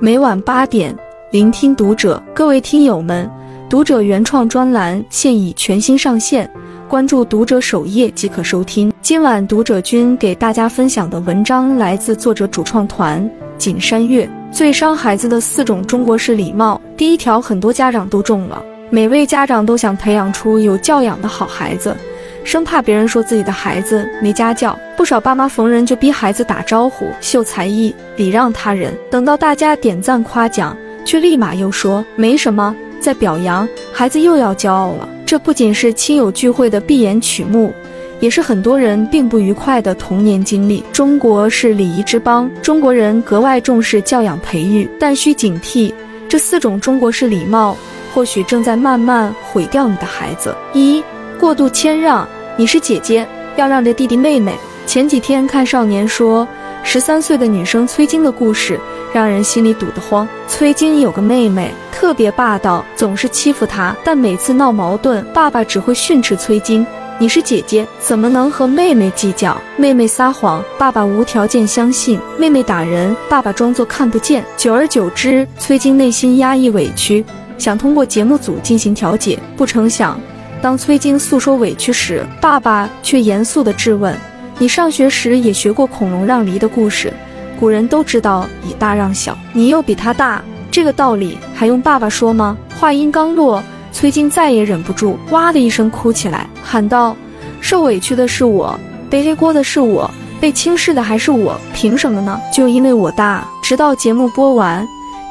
每晚八点，聆听读者。各位听友们，读者原创专栏现已全新上线，关注读者首页即可收听。今晚读者君给大家分享的文章来自作者主创团景山月。最伤孩子的四种中国式礼貌，第一条很多家长都中了。每位家长都想培养出有教养的好孩子。生怕别人说自己的孩子没家教，不少爸妈逢人就逼孩子打招呼、秀才艺、礼让他人。等到大家点赞夸奖，却立马又说没什么，在表扬孩子又要骄傲了。这不仅是亲友聚会的闭眼曲目，也是很多人并不愉快的童年经历。中国是礼仪之邦，中国人格外重视教养培育，但需警惕这四种中国式礼貌，或许正在慢慢毁掉你的孩子。一、过度谦让。你是姐姐，要让着弟弟妹妹。前几天看《少年说》，十三岁的女生崔晶的故事，让人心里堵得慌。崔晶有个妹妹，特别霸道，总是欺负她。但每次闹矛盾，爸爸只会训斥崔晶：“你是姐姐，怎么能和妹妹计较？”妹妹撒谎，爸爸无条件相信；妹妹打人，爸爸装作看不见。久而久之，崔晶内心压抑委屈，想通过节目组进行调解，不成想。当崔晶诉说委屈时，爸爸却严肃地质问：“你上学时也学过孔融让梨的故事？古人都知道以大让小，你又比他大，这个道理还用爸爸说吗？”话音刚落，崔晶再也忍不住，哇的一声哭起来，喊道：“受委屈的是我，背黑锅的是我，被轻视的还是我，凭什么呢？就因为我大。”直到节目播完。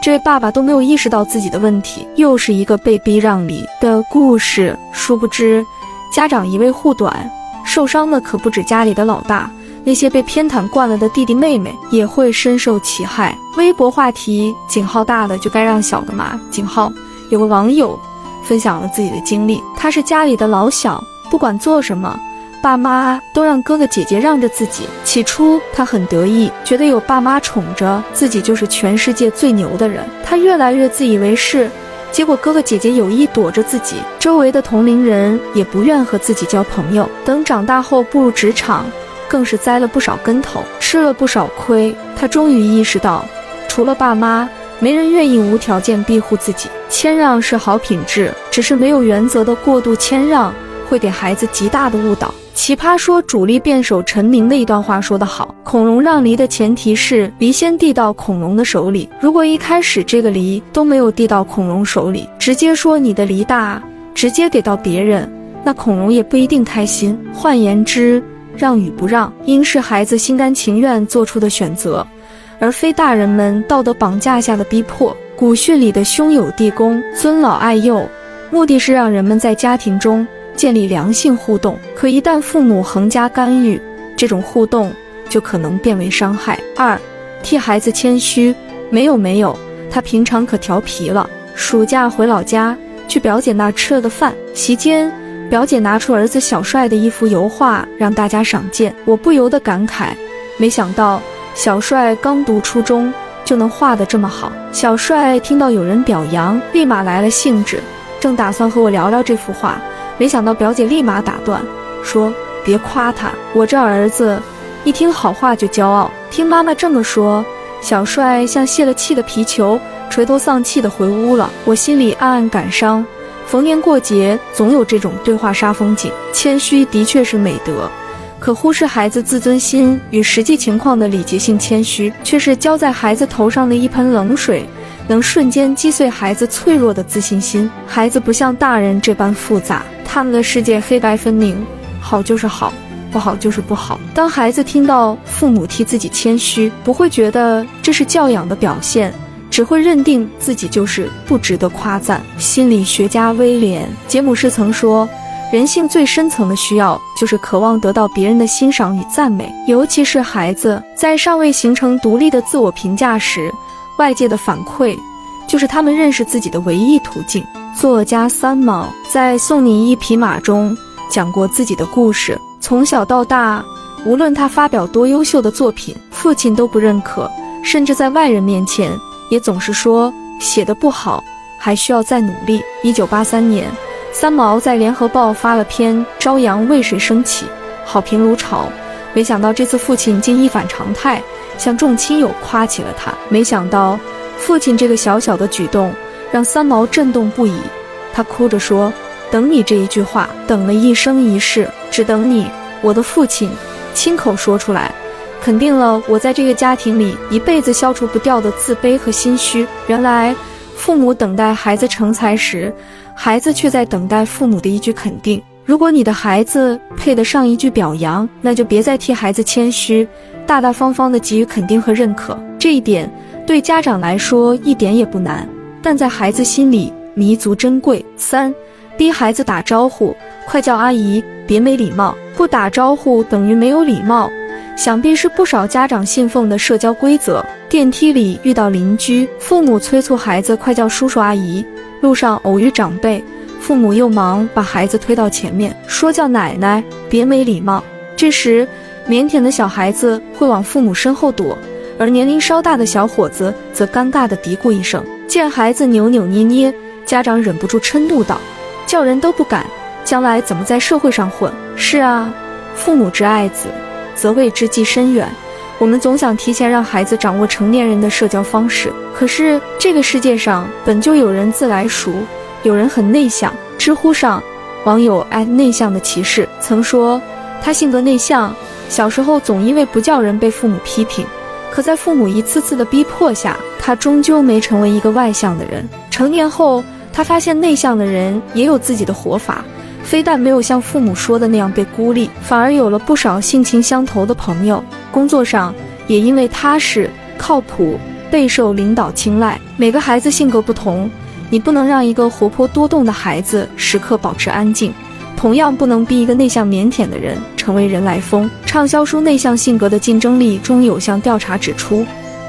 这位爸爸都没有意识到自己的问题，又是一个被逼让梨的故事。殊不知，家长一味护短，受伤的可不止家里的老大，那些被偏袒惯了的弟弟妹妹也会深受其害。微博话题：井号大的就该让小的嘛？井号有个网友分享了自己的经历，他是家里的老小，不管做什么。爸妈都让哥哥姐姐让着自己。起初他很得意，觉得有爸妈宠着自己就是全世界最牛的人。他越来越自以为是，结果哥哥姐姐有意躲着自己，周围的同龄人也不愿和自己交朋友。等长大后步入职场，更是栽了不少跟头，吃了不少亏。他终于意识到，除了爸妈，没人愿意无条件庇护自己。谦让是好品质，只是没有原则的过度谦让，会给孩子极大的误导。奇葩说主力辩手陈明的一段话说得好：“孔融让梨的前提是梨先递到孔融的手里。如果一开始这个梨都没有递到孔融手里，直接说你的梨大，直接给到别人，那孔融也不一定开心。换言之，让与不让，应是孩子心甘情愿做出的选择，而非大人们道德绑架下的逼迫。古训里的兄友弟恭、尊老爱幼，目的是让人们在家庭中。”建立良性互动，可一旦父母横加干预，这种互动就可能变为伤害。二，替孩子谦虚，没有没有，他平常可调皮了。暑假回老家，去表姐那吃了个饭，席间，表姐拿出儿子小帅的一幅油画让大家赏鉴，我不由得感慨，没想到小帅刚读初中就能画得这么好。小帅听到有人表扬，立马来了兴致，正打算和我聊聊这幅画。没想到表姐立马打断，说：“别夸他，我这儿子一听好话就骄傲。”听妈妈这么说，小帅像泄了气的皮球，垂头丧气地回屋了。我心里暗暗感伤。逢年过节总有这种对话杀风景，谦虚的确是美德，可忽视孩子自尊心与实际情况的礼节性谦虚，却是浇在孩子头上的一盆冷水。能瞬间击碎孩子脆弱的自信心。孩子不像大人这般复杂，他们的世界黑白分明，好就是好，不好就是不好。当孩子听到父母替自己谦虚，不会觉得这是教养的表现，只会认定自己就是不值得夸赞。心理学家威廉·杰姆士曾说，人性最深层的需要就是渴望得到别人的欣赏与赞美，尤其是孩子在尚未形成独立的自我评价时。外界的反馈，就是他们认识自己的唯一途径。作家三毛在《送你一匹马》中讲过自己的故事：从小到大，无论他发表多优秀的作品，父亲都不认可，甚至在外人面前也总是说写的不好，还需要再努力。一九八三年，三毛在《联合报》发了篇《朝阳为谁升起》，好评如潮。没想到这次父亲竟一反常态。向众亲友夸起了他，没想到父亲这个小小的举动让三毛震动不已，他哭着说：“等你这一句话，等了一生一世，只等你。”我的父亲亲口说出来，肯定了我在这个家庭里一辈子消除不掉的自卑和心虚。原来，父母等待孩子成才时，孩子却在等待父母的一句肯定。如果你的孩子配得上一句表扬，那就别再替孩子谦虚，大大方方的给予肯定和认可。这一点对家长来说一点也不难，但在孩子心里弥足珍贵。三，逼孩子打招呼，快叫阿姨，别没礼貌。不打招呼等于没有礼貌，想必是不少家长信奉的社交规则。电梯里遇到邻居，父母催促孩子快叫叔叔阿姨；路上偶遇长辈，父母又忙把孩子推到前面，说叫奶奶，别没礼貌。这时，腼腆的小孩子会往父母身后躲，而年龄稍大的小伙子则尴尬地嘀咕一声。见孩子扭扭捏捏，家长忍不住嗔怒道：“叫人都不敢。”将来怎么在社会上混？是啊，父母之爱子，则为之计深远。我们总想提前让孩子掌握成年人的社交方式，可是这个世界上本就有人自来熟，有人很内向。知乎上网友爱内向的骑士曾说，他性格内向，小时候总因为不叫人被父母批评，可在父母一次次的逼迫下，他终究没成为一个外向的人。成年后，他发现内向的人也有自己的活法。非但没有像父母说的那样被孤立，反而有了不少性情相投的朋友。工作上也因为踏实、靠谱，备受领导青睐。每个孩子性格不同，你不能让一个活泼多动的孩子时刻保持安静，同样不能逼一个内向腼腆的人成为人来疯。畅销书《内向性格的竞争力》中有项调查指出，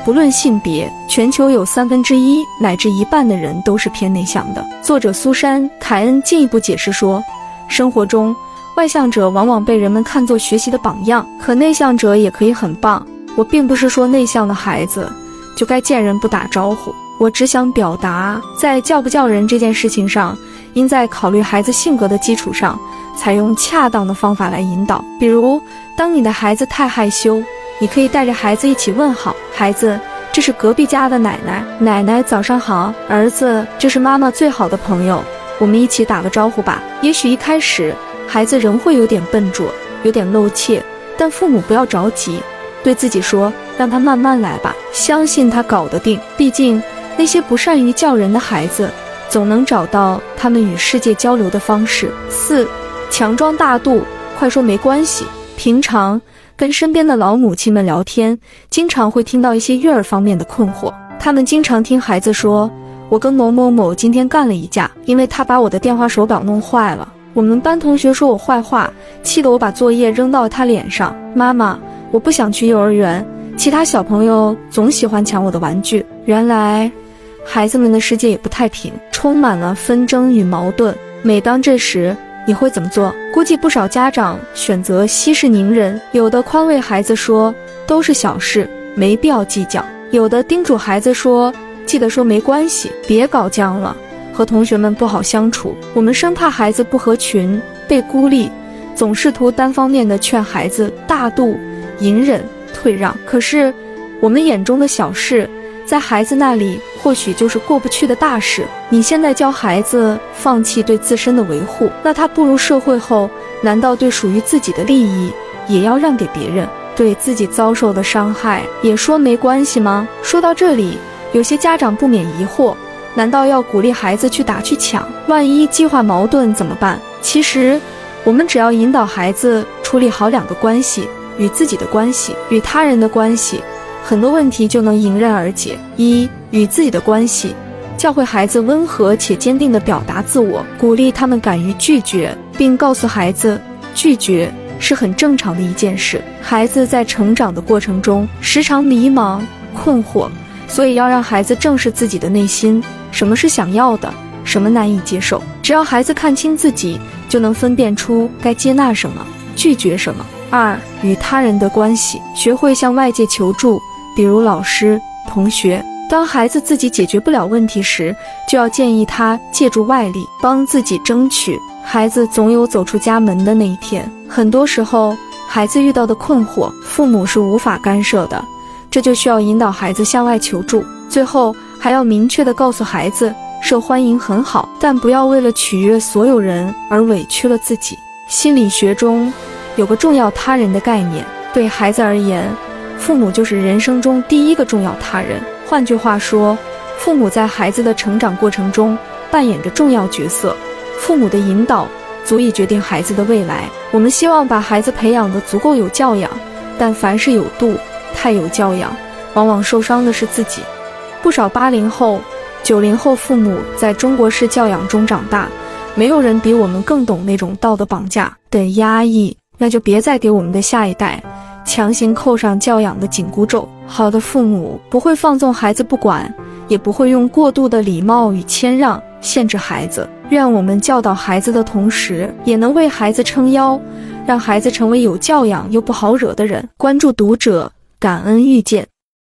不论性别，全球有三分之一乃至一半的人都是偏内向的。作者苏珊·凯恩进一步解释说。生活中，外向者往往被人们看作学习的榜样，可内向者也可以很棒。我并不是说内向的孩子就该见人不打招呼，我只想表达，在叫不叫人这件事情上，应在考虑孩子性格的基础上，采用恰当的方法来引导。比如，当你的孩子太害羞，你可以带着孩子一起问好：“孩子，这是隔壁家的奶奶，奶奶早上好。”儿子，这是妈妈最好的朋友。我们一起打个招呼吧。也许一开始孩子仍会有点笨拙，有点露怯，但父母不要着急，对自己说，让他慢慢来吧，相信他搞得定。毕竟那些不善于叫人的孩子，总能找到他们与世界交流的方式。四，强装大度，快说没关系。平常跟身边的老母亲们聊天，经常会听到一些育儿方面的困惑，他们经常听孩子说。我跟某某某今天干了一架，因为他把我的电话手表弄坏了。我们班同学说我坏话，气得我把作业扔到了他脸上。妈妈，我不想去幼儿园，其他小朋友总喜欢抢我的玩具。原来，孩子们的世界也不太平，充满了纷争与矛盾。每当这时，你会怎么做？估计不少家长选择息事宁人，有的宽慰孩子说都是小事，没必要计较；有的叮嘱孩子说。记得说没关系，别搞僵了，和同学们不好相处。我们生怕孩子不合群，被孤立，总试图单方面的劝孩子大度、隐忍、退让。可是，我们眼中的小事，在孩子那里或许就是过不去的大事。你现在教孩子放弃对自身的维护，那他步入社会后，难道对属于自己的利益也要让给别人？对自己遭受的伤害也说没关系吗？说到这里。有些家长不免疑惑：难道要鼓励孩子去打去抢？万一激化矛盾怎么办？其实，我们只要引导孩子处理好两个关系：与自己的关系，与他人的关系，很多问题就能迎刃而解。一、与自己的关系，教会孩子温和且坚定地表达自我，鼓励他们敢于拒绝，并告诉孩子，拒绝是很正常的一件事。孩子在成长的过程中，时常迷茫、困惑。所以要让孩子正视自己的内心，什么是想要的，什么难以接受。只要孩子看清自己，就能分辨出该接纳什么，拒绝什么。二、与他人的关系，学会向外界求助，比如老师、同学。当孩子自己解决不了问题时，就要建议他借助外力，帮自己争取。孩子总有走出家门的那一天。很多时候，孩子遇到的困惑，父母是无法干涉的。这就需要引导孩子向外求助。最后，还要明确的告诉孩子，受欢迎很好，但不要为了取悦所有人而委屈了自己。心理学中有个重要他人的概念，对孩子而言，父母就是人生中第一个重要他人。换句话说，父母在孩子的成长过程中扮演着重要角色，父母的引导足以决定孩子的未来。我们希望把孩子培养得足够有教养，但凡事有度，太有教养，往往受伤的是自己。不少八零后、九零后父母在中国式教养中长大。没有人比我们更懂那种道德绑架的压抑，那就别再给我们的下一代强行扣上教养的紧箍咒。好的父母不会放纵孩子不管，也不会用过度的礼貌与谦让限制孩子。愿我们教导孩子的同时，也能为孩子撑腰，让孩子成为有教养又不好惹的人。关注读者，感恩遇见。